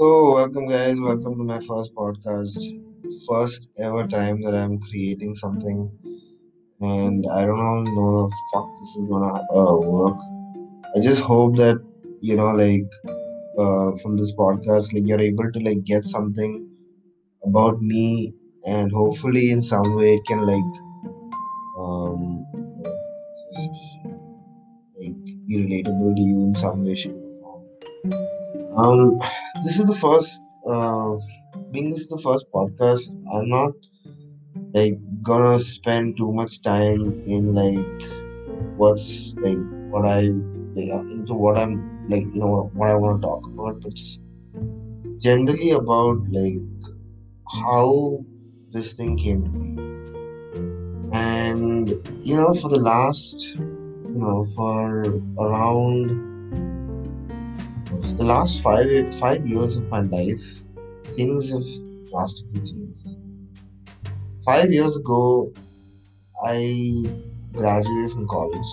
So, welcome, guys. Welcome to my first podcast. First ever time that I'm creating something, and I don't know the fuck this is gonna uh, work. I just hope that you know, like, uh, from this podcast, like, you're able to like get something about me, and hopefully, in some way, it can like, um, just like be relatable to you in some way, shape, or form. Um, this is the first. Uh, being this is the first podcast, I'm not like gonna spend too much time in like what's like what I like uh, into what I'm like you know what I want to talk about, but just generally about like how this thing came to be. And you know, for the last you know for around the last five five years of my life, things have drastically changed. Five years ago, I graduated from college.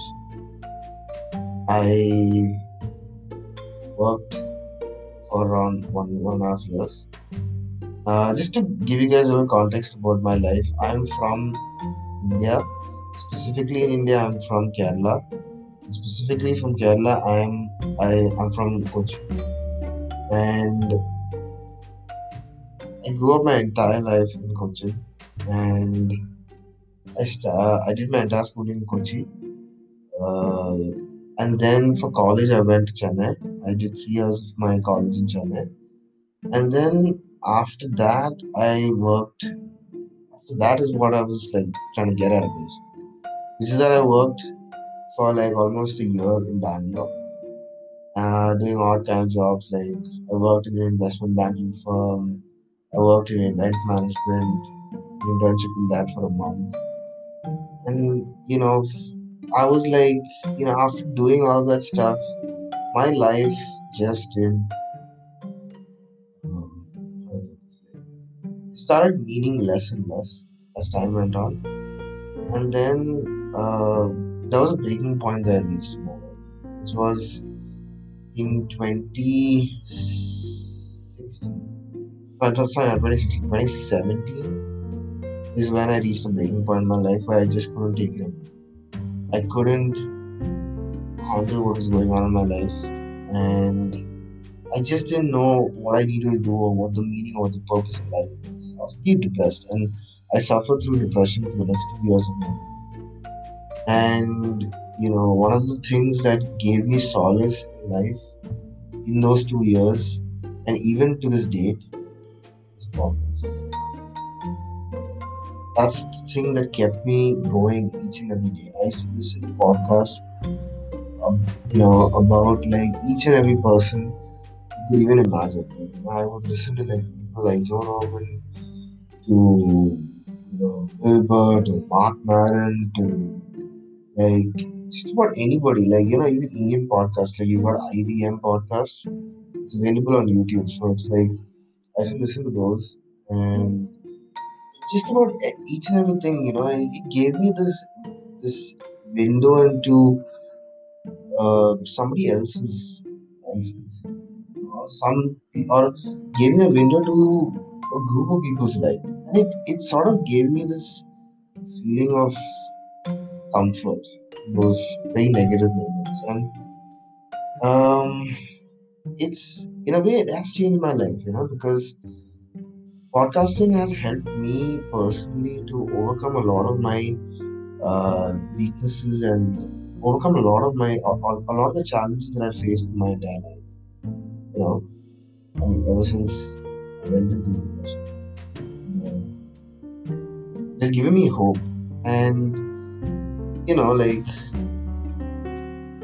I worked for around one one and a half years. Uh, just to give you guys a little context about my life, I'm from India. Specifically in India, I'm from Kerala. Specifically from Kerala, I'm I am from Kochi, and I grew up my entire life in Kochi, and I st- I did my entire school in Kochi. Uh, and then for college, I went to Chennai. I did three years of my college in Chennai, and then after that, I worked. That is what I was like trying to get out of this. This is that I worked for like almost a year in Bangalore, uh, doing odd kind of jobs. Like I worked in an investment banking firm. I worked in event management, internship in that for a month, and you know, I was like, you know, after doing all that stuff, my life just didn't. Um, started meaning less and less as time went on. And then uh, there was a breaking point that I reached. This was in 2016. But sorry, not 2016, 2017 is when I reached a breaking point in my life where I just couldn't take it anymore. I couldn't handle what was going on in my life. And I just didn't know what I needed to do or what the meaning or the purpose of life was. I was pretty depressed and I suffered through depression for the next two years of my life. And you know, one of the things that gave me solace in life in those two years, and even to this date, is podcast. That's the thing that kept me going each and every day. I used to listen to podcasts, um, you know, about like each and every person you could even imagine. Like, I would listen to like people like Joe Rogan, to you know, Bill to Mark Maron, to like just about anybody. Like you know, even Indian podcasts. Like you got IVM podcasts. It's available on YouTube, so it's like I should listen to those and just about each and everything. You know, it gave me this this window into uh, somebody else's life, or some or gave me a window to a group of people's life, and it it sort of gave me this feeling of comfort those very negative moments, and um, it's in a way it has changed my life, you know, because podcasting has helped me personally to overcome a lot of my uh, weaknesses and overcome a lot of my a, a lot of the challenges that I faced in my entire life. You know, I mean, ever since I went into uh, it has given me hope, and you know, like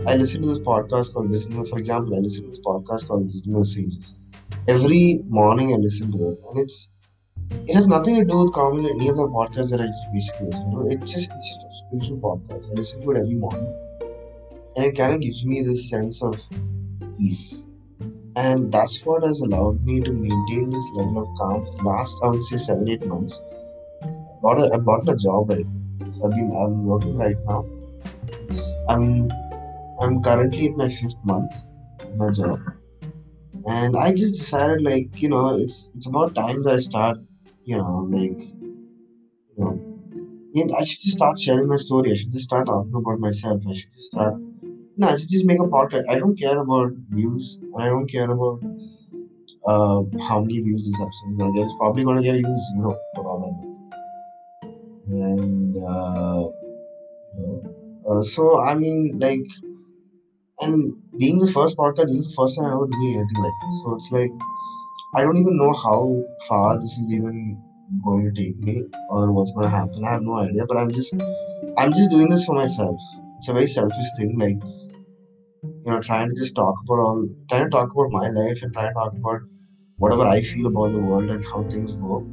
I listen to this podcast called Wisdom. For example, I listen to this podcast called of Sages. Every morning I listen to it, and it's it has nothing to do with common any other podcast that I just basically listen to. It just it's just a spiritual podcast. I listen to it every morning, and it kind of gives me this sense of peace. And that's what has allowed me to maintain this level of calm for the last, I would say, seven, eight months. I've got a, I've gotten a job right now. Been, I'm working right now. It's, I'm, I'm currently in my fifth month in my job. And I just decided, like, you know, it's it's about time that I start, you know, like, you know, I should just start sharing my story. I should just start talking about myself. I should just start, no, I should just make a podcast. I don't care about views, and I don't care about uh, how many views this episode is gonna get. It's probably gonna get even zero for all know. And uh, uh, so, I mean, like, and being the first podcast, this is the first time I ever doing anything like this. So it's like I don't even know how far this is even going to take me or what's going to happen. I have no idea, but I'm just I'm just doing this for myself. It's a very selfish thing, like you know, trying to just talk about all, trying to talk about my life and trying to talk about whatever I feel about the world and how things go.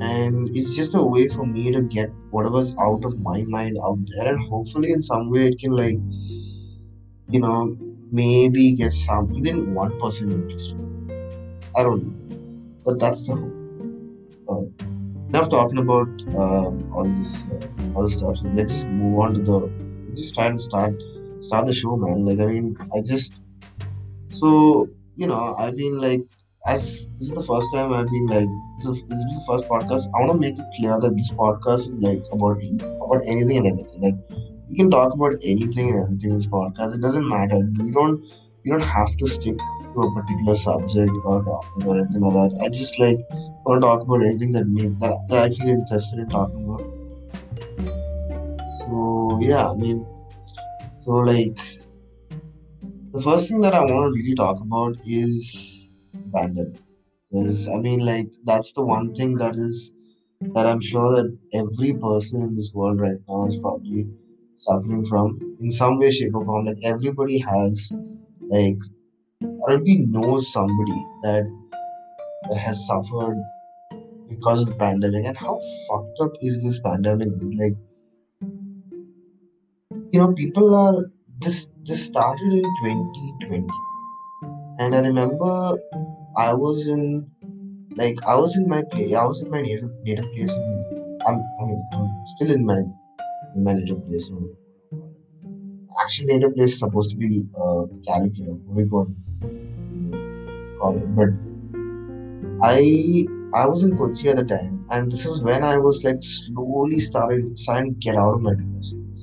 And it's just a way for me to get whatever's out of my mind out there, and hopefully, in some way, it can like you know maybe get some even one person interested. I don't know, but that's the hope. Uh, enough talking about um, all this uh, all this stuff. Let's just move on to the. Just try and start start the show, man. Like I mean, I just so you know I've been like as this is the first time I've been like this is, this is the first podcast. I want to make it clear that this podcast is like about about anything and everything. Like we can talk about anything and everything in this podcast. It doesn't matter. We don't you don't have to stick to a particular subject or topic or anything like that. I just like want to talk about anything that me that, that I feel interested in talking about. So yeah, I mean, so like the first thing that I want to really talk about is pandemic. Because I mean, like that's the one thing that is that I'm sure that every person in this world right now is probably suffering from in some way, shape, or form. Like everybody has like everybody knows somebody that, that has suffered because of the pandemic. And how fucked up is this pandemic? Like you know, people are this this started in 2020, and I remember I was in like I was in my place. I was in my native native place. I'm, I mean, I'm still in my in my native place. Actually, native place is supposed to be uh, Calicut, we got this call it. But I I was in Kochi at the time, and this is when I was like slowly started starting to get out of my depression.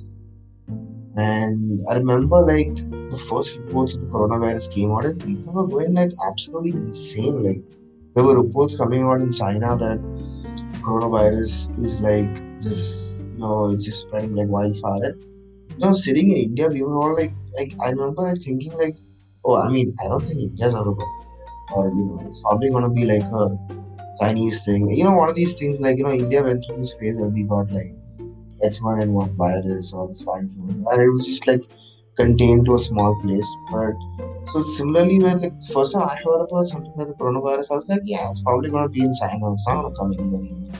And I remember like the first reports of the coronavirus came out, and people were going like absolutely insane. Like there were reports coming out in China that coronavirus is like this, you know, it's just spreading like wildfire. And, you know, sitting in India, we were all like, like I remember like, thinking like, oh, I mean, I don't think India's ever going or you know, it's probably gonna be like a Chinese thing. You know, one of these things like you know, India went through this phase where we got like H1N1 virus or the swine flu, and it was just like contained to a small place. But so similarly, when like first time I heard about something like the coronavirus, I was like, yeah, it's probably gonna be in China. It's not gonna come anywhere.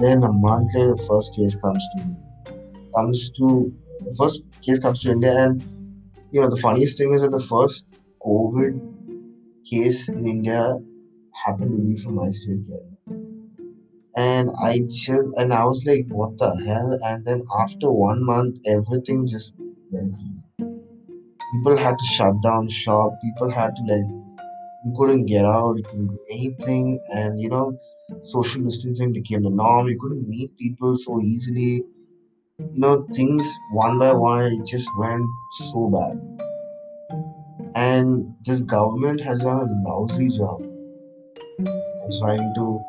Then a month later, the first case comes to comes to first case comes to India, and you know the funniest thing is that the first COVID case in India happened to be from my state. And I just and I was like, what the hell? And then after one month, everything just crazy. People had to shut down shop. People had to like you couldn't get out. You couldn't do anything, and you know, social distancing became the norm. You couldn't meet people so easily. You know, things one by one, it just went so bad. And this government has done a lousy job trying to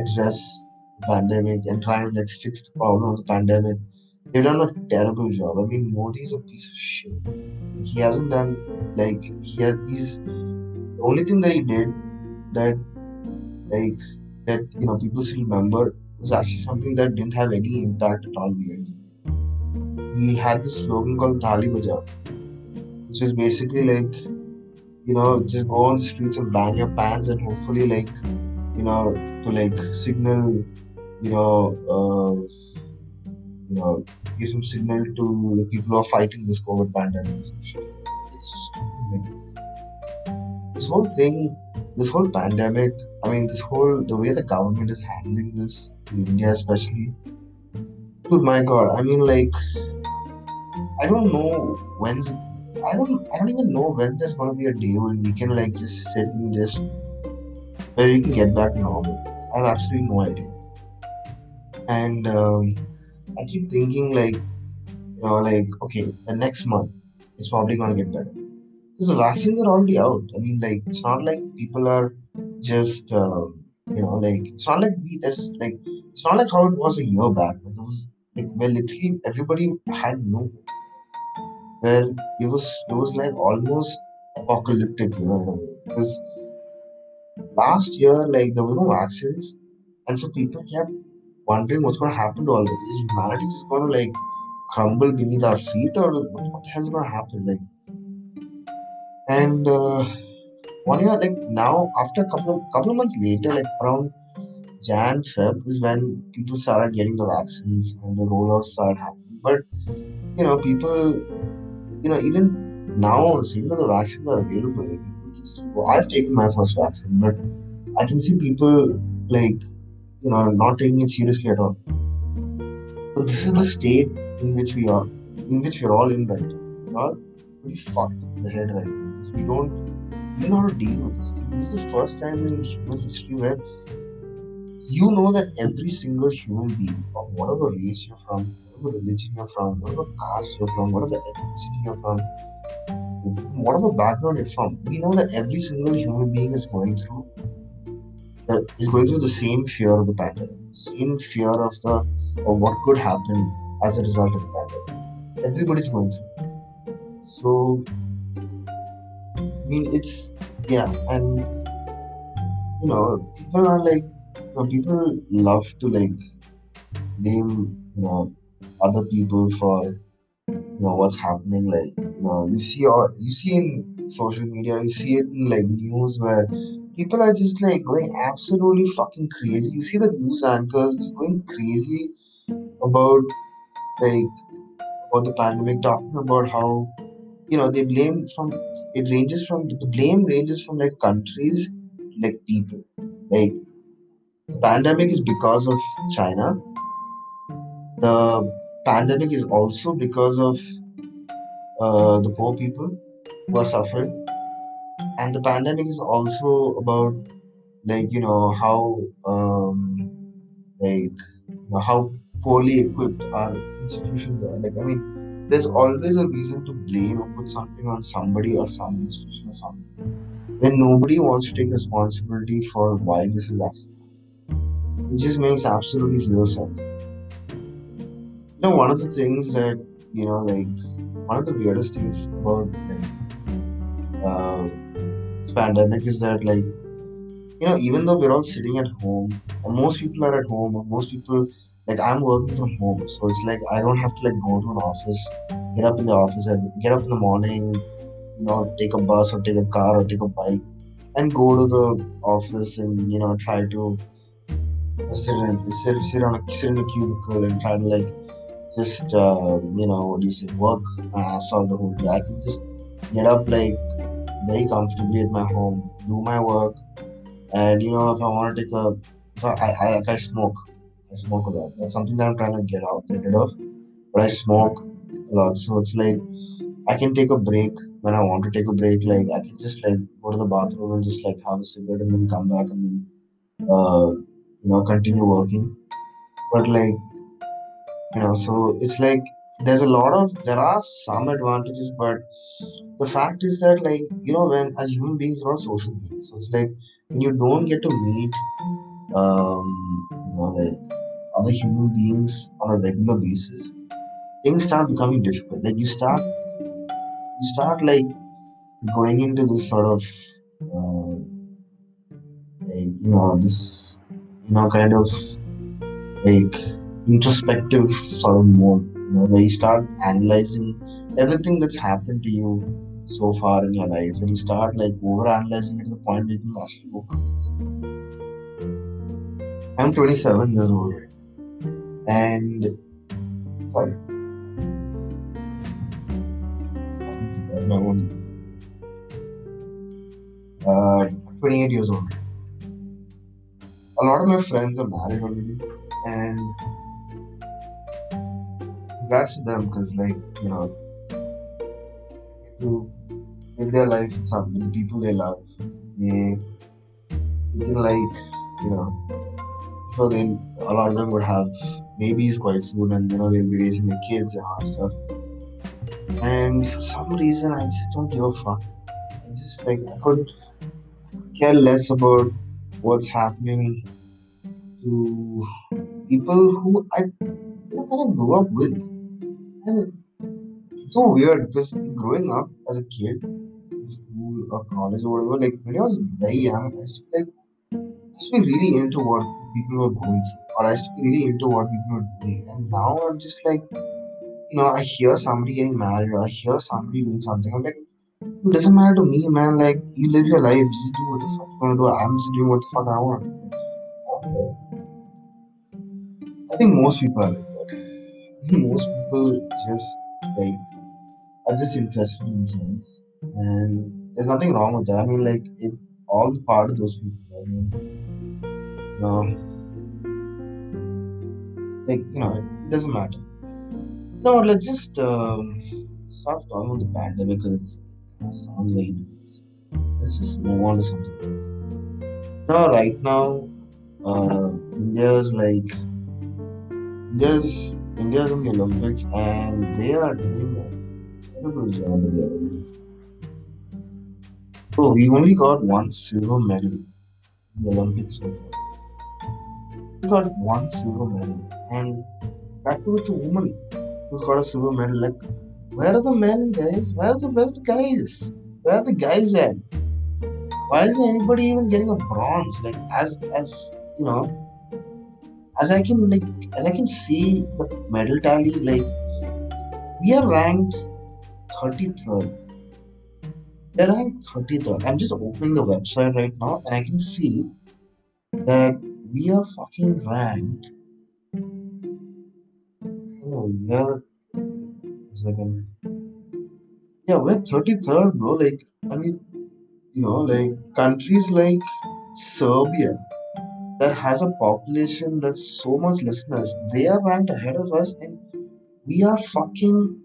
address the pandemic and trying to like fix the problem of the pandemic. They've done a terrible job. I mean, Modi's a piece of shit. He hasn't done like he has. He's the only thing that he did that like that you know people still remember was actually something that didn't have any impact at all. The end. He had this slogan called Thali Bajao, which is basically like you know just go on the streets and bang your pants and hopefully like you know to like signal you know uh, you know give some signal to the people who are fighting this COVID pandemic. It's stupid. Like, this whole thing, this whole pandemic. I mean, this whole the way the government is handling this in India, especially. Dude, my God. I mean, like, I don't know when's I don't I don't even know when there's gonna be a day when we can like just sit and just where we can get back normal. I have absolutely no idea. And um, I keep thinking like you know like okay the next month it's probably gonna get better because the vaccines are already out. I mean like it's not like people are just uh, you know like it's not like we there's like it's not like how it was a year back. But there was like where literally everybody had no where it was it was like almost apocalyptic, you know. Because last year, like there were no vaccines, and so people kept wondering what's gonna happen to all this. Is humanity just gonna like crumble beneath our feet, or what, the hell's gonna happen? Like, and uh, one year, like now, after a couple of couple of months later, like around Jan Feb, is when people started getting the vaccines and the rollouts started happening. But you know, people you know, even now even though the vaccines are available, like, go. I've taken my first vaccine, but I can see people like, you know, not taking it seriously at all. So this is the state in which we are, in which we're all in right now. We're all pretty fucked in the head right now we don't, we know how to deal with this thing. This is the first time in human history where you know that every single human being of whatever race you're from, whatever religion you're from, whatever caste you're from, whatever ethnicity you're from, whatever background you're from, we know that every single human being is going through is going through the same fear of the pandemic, same fear of the of what could happen as a result of the pandemic. Everybody's going through. So I mean it's yeah, and you know, people are like you know, people love to like blame, you know, other people for you know what's happening like you know you see or you see in social media you see it in like news where people are just like going absolutely fucking crazy. You see the news anchors going crazy about like about the pandemic talking about how you know they blame from it ranges from the blame ranges from like countries like people. Like the pandemic is because of china. The pandemic is also because of uh, the poor people who are suffering and the pandemic is also about like you know how um like you know, how poorly equipped our institutions are. Like i mean there's always a reason to blame or put something on somebody or some institution or something. When nobody wants to take responsibility for why this is actually it just makes absolutely zero sense. You know one of the things that you know like one of the weirdest things about like uh, this pandemic is that like you know even though we're all sitting at home and most people are at home most people like i'm working from home so it's like i don't have to like go to an office get up in the office and get up in the morning you know take a bus or take a car or take a bike and go to the office and you know try to sit in sit, sit on a sit in a cubicle and try to like just uh, you know what do you say work my ass off the whole day. I can just get up like very comfortably at my home do my work and you know if i want to take a if i i, I i smoke. I smoke a lot. That's something that i'm trying to get out get rid of. But i smoke a lot. So it's like i can take a break when i want to take a break. Like i can just like go to the bathroom and just like have a cigarette and then come back and then uh you know continue working. But like you know so it's like there's a lot of there are some advantages but the fact is that like you know when as human beings we're all social beings. So it's like when you don't get to meet um you know like other human beings on a regular basis things start becoming difficult. Like you start you start like going into this sort of uh, like you know this you know kind of like introspective sort of mode, you know, where you start analyzing everything that's happened to you so far in your life, and you start like over analyzing it to the point where you can actually go. I'm 27 years old, and sorry, my own, uh, 28 years old. A lot of my friends are married already, and to them because like you know to live their life some with the people they love. They, they like you know, so they a lot of them would have babies quite soon, and you know they'll be raising their kids and all stuff. And for some reason, I just don't give a fuck. I just like I could care less about what's happening to people who I you know, kind of grew up with. And so weird because growing up as a kid school or college or whatever, like when I was very young, I used to like I used to be really into what people were going through, or I used to be really into what people were doing. And now I'm just like, you know, I hear somebody getting married or I hear somebody doing something. I'm like, it doesn't matter to me, man. Like, you live your life, just do what the fuck you want to do. I'm just doing what the fuck I want. I think most people are like that. I think most people just like are just interested in themselves, and there's nothing wrong with that. I mean, like it all part of those people. I mean, um, like you know, it, it doesn't matter. You know? Let's just um, stop talking about the pandemic because it sounds very. depressing. Let's just move on to something. else. Right now, uh, India's like India's India's in the Olympics and they are doing So we only got one silver medal in the Olympics so far. We got one silver medal, and that too with a woman who's got a silver medal. Like, where are the men, guys? The where's the guys? Where are the guys at? Why isn't anybody even getting a bronze? Like, as as you know, as I can like as I can see the medal tally, like we are ranked 33rd. We are ranked 33rd. I'm just opening the website right now and I can see that we are fucking ranked. Know, we are second. Yeah, we're 33rd, bro. Like, I mean, you know, like countries like Serbia that has a population that's so much us, they are ranked ahead of us, and we are fucking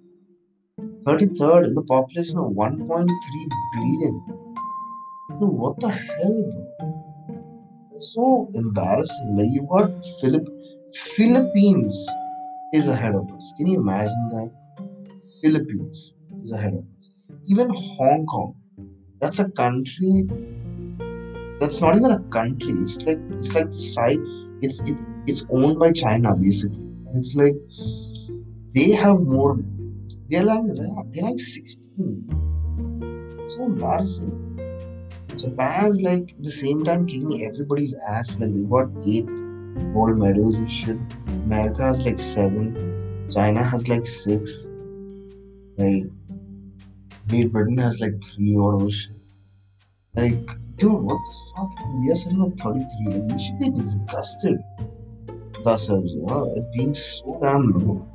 33rd in the population of 1.3 billion. Dude, what the hell, bro? It's so embarrassing. Like, you got Philip Philippines is ahead of us. Can you imagine that? Philippines is ahead of us. Even Hong Kong, that's a country that's not even a country. It's like it's like the side. It's it, it's owned by China basically, and it's like they have more. They're like they're like sixteen. It's so embarrassing. Japan's like at the same time kicking everybody's ass. Like they got eight gold medals and shit. America has like seven. China has like six. Like Great Britain has like three or those shit. Like, dude, what the fuck? We are sitting at 33. and we should be disgusted with ourselves, you know, at being so damn low.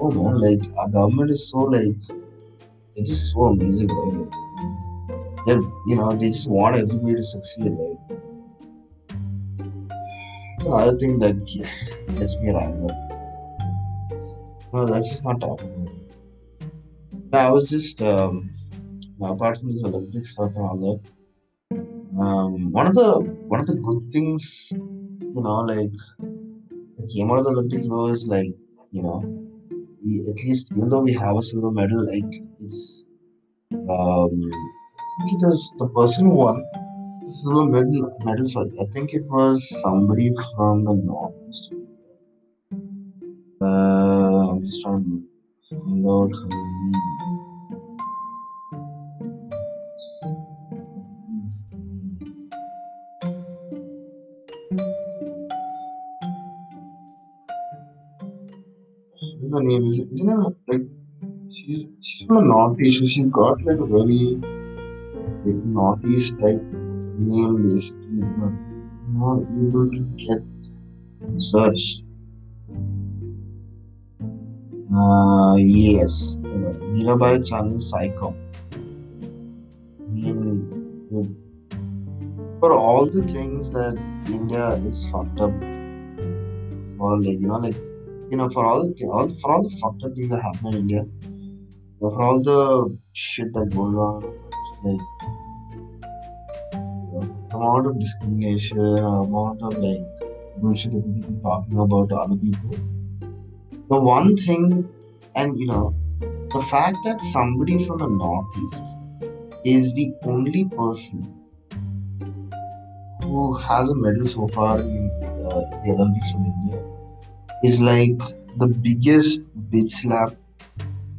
Oh man, like, our government is so, like, they're just so amazing, right? Like, they you know, they just want everybody to succeed, right? So I think that yeah, gets me up. No, let's just not about. No, I was just, um, apart from this Olympic stuff and all that, um, one of the one of the good things, you know, like came out of the Olympics though is like, you know, we at least even though we have a silver medal, like it's um, I think it was the person who won the silver medal. Medal, sorry, I think it was somebody from the northeast. Uh, I'm just trying to find. Her name? Is isn't it like she's she's from the northeast, so she's got like a very like northeast type name basically, but not able to get search. Uh, yes, Mirabai Chan Saikhom. I mean, for all the things that India is fucked up for, like you know, like you know, for all the all for all the fucked up things that happen in India, for all the shit that goes on, like you know, amount of discrimination amount of like bullshit that people keep talking about to other people. The one thing, and you know, the fact that somebody from the northeast is the only person who has a medal so far in, uh, the Olympics from India is like the biggest bitch slap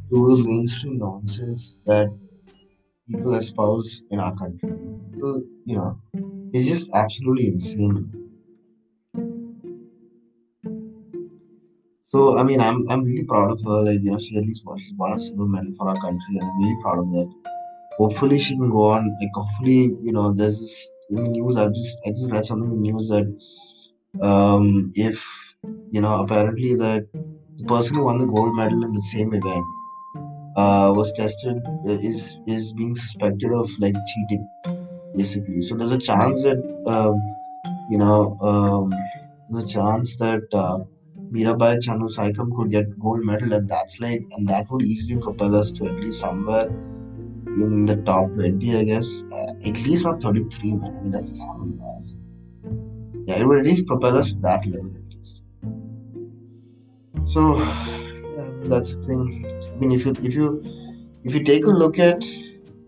to the mainstream nonsense that people espouse in our country. People, you know, it's just absolutely insane. So I mean, I'm I'm really proud of her. Like you know, she at least won, she's won a silver medal for our country, and I'm really proud of that. Hopefully, she can go on. Like hopefully, you know, there's this in the news. I just I just read something in the news that um if you know apparently that the person who won the gold medal in the same event uh was tested uh, is is being suspected of like cheating basically. So there's a chance that um you know um there's a chance that uh, Mirabai Chanu Saikhom could get gold medal, and that's like, and that would easily propel us to at least somewhere in the top 20, I guess. Uh, at least not 33, man. I mean, that's embarrassing. Yeah, it would at least propel us to that level. So, mean, that's the thing. I mean, if you if you if you take a look at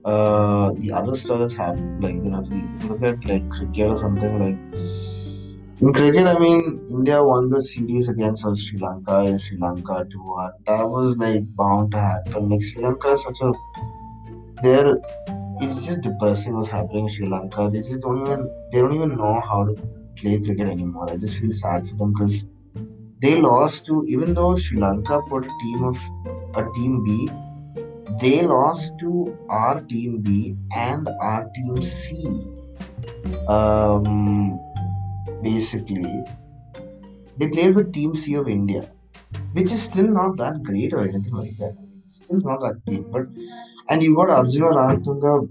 uh the other stuff that's happened, like you know, you look at like cricket or something, like in cricket, I mean, India won the series against Sri Lanka in Sri Lanka 2-1. That was like bound to happen. Like Sri Lanka is such a they're it's just depressing what's happening in Sri Lanka. They just don't even they don't even know how to play cricket anymore. I just feel sad for them because they lost to even though Sri Lanka put a team of a team B, they lost to our team B and our team C. Um, basically, they played with Team C of India, which is still not that great or anything like that. Still not that great, but and you got Arjuna Ranatunga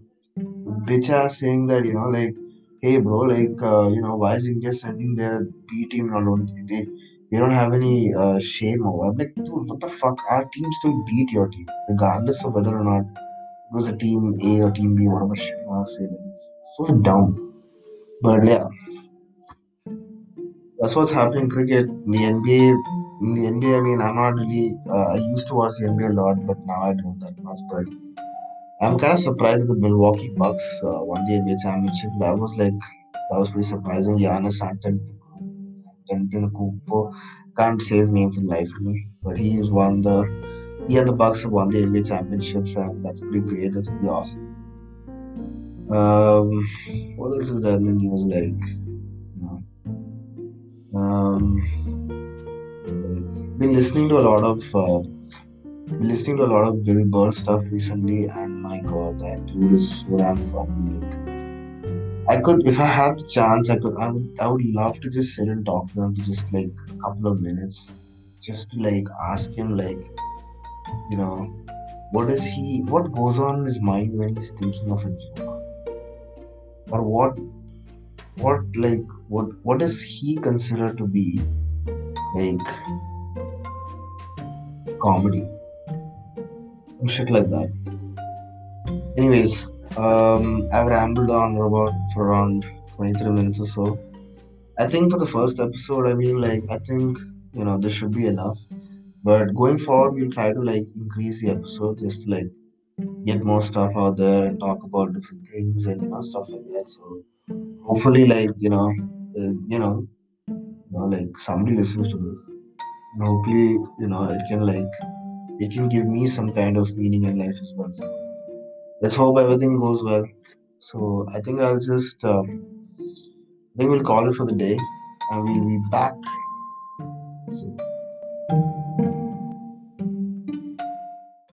bitch ass saying that you know like hey bro like uh, you know why is India sending their B team alone they they don't have any uh, shame over I'm like dude what the fuck? Our team still beat your team regardless of whether or not it was a team A or team B whatever shit you say it's so dumb. But yeah. That's what's happening in cricket. The NBA in the NBA I mean I'm not really uh, I used to watch the NBA a lot but now I don't that much. But I'm kind of surprised the Milwaukee Bucks uh, won the NBA championship. That was like that was pretty surprising. Giannis Antetokounmpo can't say his name for the life of me, but he's won the he and the Bucks have won the NBA championships, and that's pretty great. That's pretty awesome. Um, what else is there in the news? Like, you know, um, like, been listening to a lot of uh, listening to a lot of Bill Burr stuff recently, and my God, that dude is so damn funny. I could, if I had the chance, I could, I would, I would love to just sit and talk to him for just like a couple of minutes, just to like ask him, like, you know, what is he, what goes on in his mind when he's thinking of a joke, or what, what like, what, what does he consider to be like comedy, shit like that. Anyways, um, I've rambled on about for around 23 minutes or so. I think for the first episode, I mean, like, I think, you know, this should be enough. But going forward, we'll try to, like, increase the episodes just to, like, get more stuff out there and talk about different things and, you know, stuff like that. So hopefully, like, you know, uh, you know, you know, like, somebody listens to this. And hopefully, you know, it can, like, it can give me some kind of meaning in life as well. So let's hope everything goes well. So I think I'll just, um, I think we'll call it for the day and we'll be back soon.